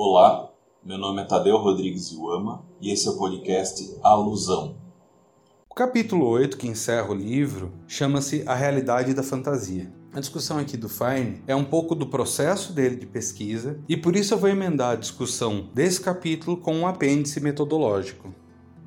Olá, meu nome é Tadeu Rodrigues Iuama e esse é o podcast Alusão. O capítulo 8, que encerra o livro, chama-se A Realidade da Fantasia. A discussão aqui do Fine é um pouco do processo dele de pesquisa e por isso eu vou emendar a discussão desse capítulo com um apêndice metodológico.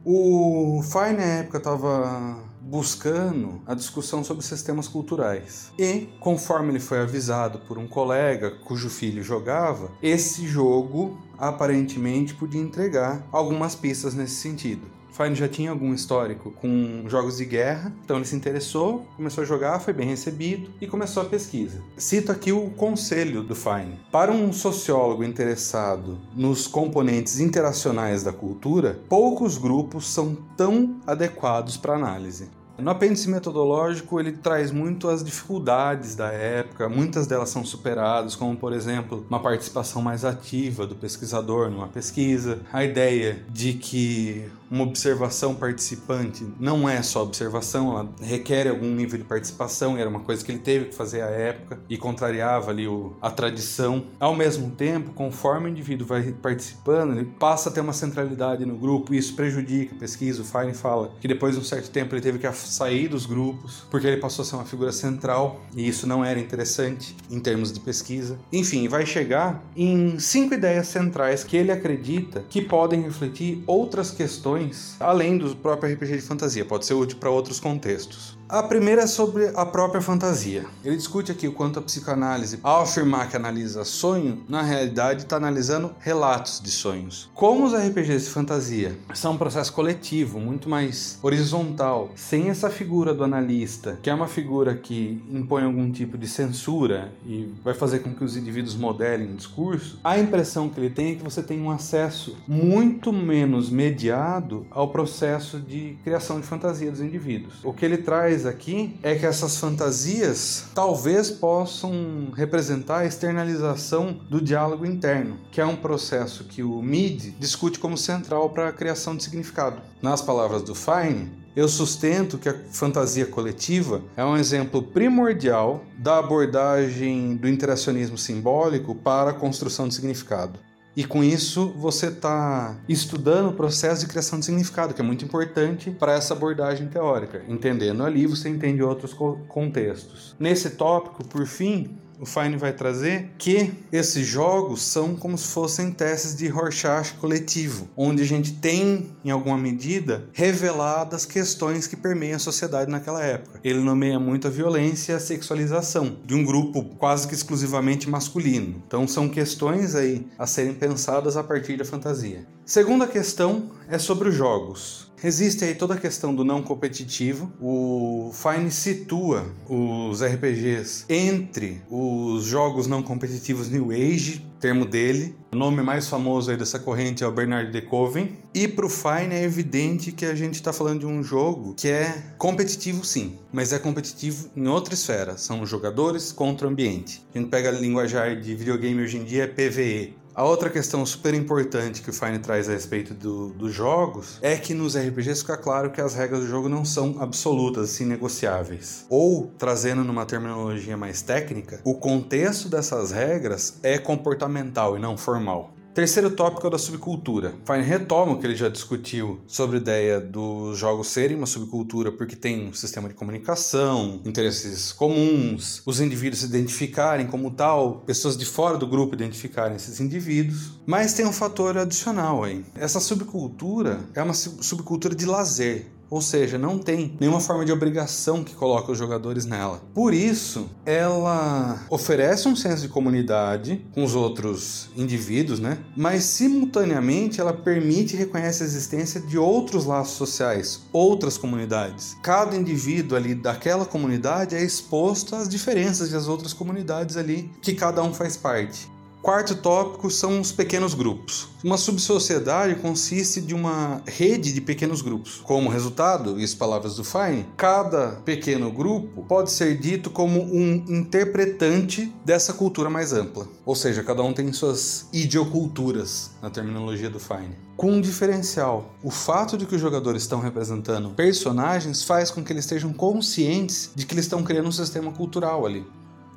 O Fine, na época, estava buscando a discussão sobre sistemas culturais. E, conforme ele foi avisado por um colega cujo filho jogava, esse jogo aparentemente podia entregar algumas pistas nesse sentido. Fine já tinha algum histórico com jogos de guerra, então ele se interessou, começou a jogar, foi bem recebido e começou a pesquisa. Cito aqui o conselho do Fine. Para um sociólogo interessado nos componentes interacionais da cultura, poucos grupos são tão adequados para análise. No apêndice metodológico, ele traz muito as dificuldades da época, muitas delas são superadas, como por exemplo, uma participação mais ativa do pesquisador numa pesquisa, a ideia de que uma observação participante não é só observação, ela requer algum nível de participação, e era uma coisa que ele teve que fazer à época e contrariava ali o, a tradição. Ao mesmo tempo, conforme o indivíduo vai participando, ele passa a ter uma centralidade no grupo, e isso prejudica a pesquisa. O Fine fala que depois de um certo tempo ele teve que sair dos grupos, porque ele passou a ser uma figura central, e isso não era interessante em termos de pesquisa. Enfim, vai chegar em cinco ideias centrais que ele acredita que podem refletir outras questões além do próprio RPG de fantasia, pode ser útil para outros contextos. A primeira é sobre a própria fantasia. Ele discute aqui o quanto a psicanálise, ao afirmar que analisa sonho, na realidade está analisando relatos de sonhos. Como os RPGs de fantasia são um processo coletivo, muito mais horizontal, sem essa figura do analista, que é uma figura que impõe algum tipo de censura e vai fazer com que os indivíduos modelem o discurso, a impressão que ele tem é que você tem um acesso muito menos mediado ao processo de criação de fantasia dos indivíduos. O que ele traz aqui é que essas fantasias talvez possam representar a externalização do diálogo interno, que é um processo que o MID discute como central para a criação de significado. Nas palavras do Fine, eu sustento que a fantasia coletiva é um exemplo primordial da abordagem do interacionismo simbólico para a construção de significado. E com isso você está estudando o processo de criação de significado, que é muito importante para essa abordagem teórica. Entendendo ali, você entende outros contextos. Nesse tópico, por fim, o Fine vai trazer que esses jogos são como se fossem testes de Rorschach coletivo, onde a gente tem, em alguma medida, reveladas questões que permeiam a sociedade naquela época. Ele nomeia muito a violência e a sexualização de um grupo quase que exclusivamente masculino. Então são questões aí a serem pensadas a partir da fantasia. Segunda questão é sobre os jogos. Existe aí toda a questão do não competitivo. O Fine situa os RPGs entre os jogos não competitivos New Age, termo dele. O nome mais famoso aí dessa corrente é o Bernard de Coven. E para o Fine é evidente que a gente está falando de um jogo que é competitivo sim, mas é competitivo em outra esfera. São jogadores contra o ambiente. A gente pega a linguajar de videogame hoje em dia é PVE, a outra questão super importante que o Fine traz a respeito do, dos jogos é que nos RPGs fica claro que as regras do jogo não são absolutas, assim, negociáveis. Ou, trazendo numa terminologia mais técnica, o contexto dessas regras é comportamental e não formal. Terceiro tópico é da subcultura. Fine retoma o que ele já discutiu sobre a ideia dos jogos serem uma subcultura porque tem um sistema de comunicação, interesses comuns, os indivíduos se identificarem como tal, pessoas de fora do grupo identificarem esses indivíduos. Mas tem um fator adicional aí. Essa subcultura é uma subcultura de lazer ou seja, não tem nenhuma forma de obrigação que coloca os jogadores nela. Por isso, ela oferece um senso de comunidade com os outros indivíduos, né? Mas simultaneamente ela permite e reconhece a existência de outros laços sociais, outras comunidades. Cada indivíduo ali daquela comunidade é exposto às diferenças das outras comunidades ali que cada um faz parte. Quarto tópico são os pequenos grupos. Uma subsociedade consiste de uma rede de pequenos grupos. Como resultado, e as palavras do Fine, cada pequeno grupo pode ser dito como um interpretante dessa cultura mais ampla. Ou seja, cada um tem suas idioculturas, na terminologia do Fine. Com um diferencial, o fato de que os jogadores estão representando personagens faz com que eles estejam conscientes de que eles estão criando um sistema cultural ali.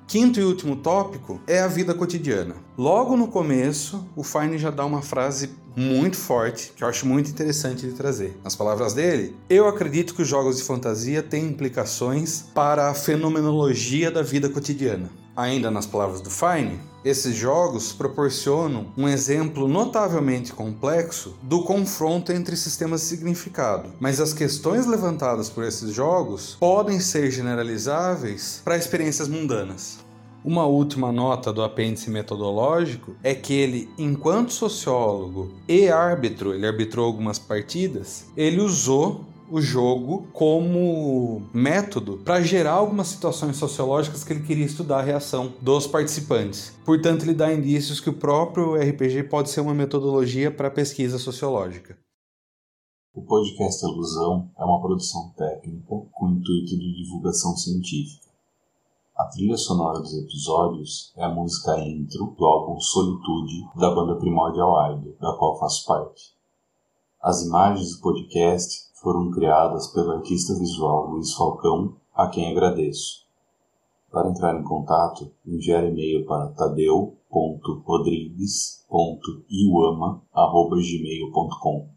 Quinto e último tópico é a vida cotidiana. Logo no começo, o Fine já dá uma frase muito forte, que eu acho muito interessante de trazer. Nas palavras dele, eu acredito que os jogos de fantasia têm implicações para a fenomenologia da vida cotidiana. Ainda nas palavras do Fine, esses jogos proporcionam um exemplo notavelmente complexo do confronto entre sistemas de significado, mas as questões levantadas por esses jogos podem ser generalizáveis para experiências mundanas. Uma última nota do apêndice metodológico é que ele, enquanto sociólogo e árbitro, ele arbitrou algumas partidas, ele usou o jogo como método para gerar algumas situações sociológicas que ele queria estudar a reação dos participantes. Portanto, ele dá indícios que o próprio RPG pode ser uma metodologia para pesquisa sociológica. O podcast Alusão é uma produção técnica com intuito de divulgação científica. A trilha sonora dos episódios é a música intro do álbum Solitude da banda Primordial Idol, da qual faço parte. As imagens do podcast foram criadas pelo artista visual Luiz Falcão, a quem agradeço. Para entrar em contato, enviar e-mail para tadeu.rodrigues.iuama.gmail.com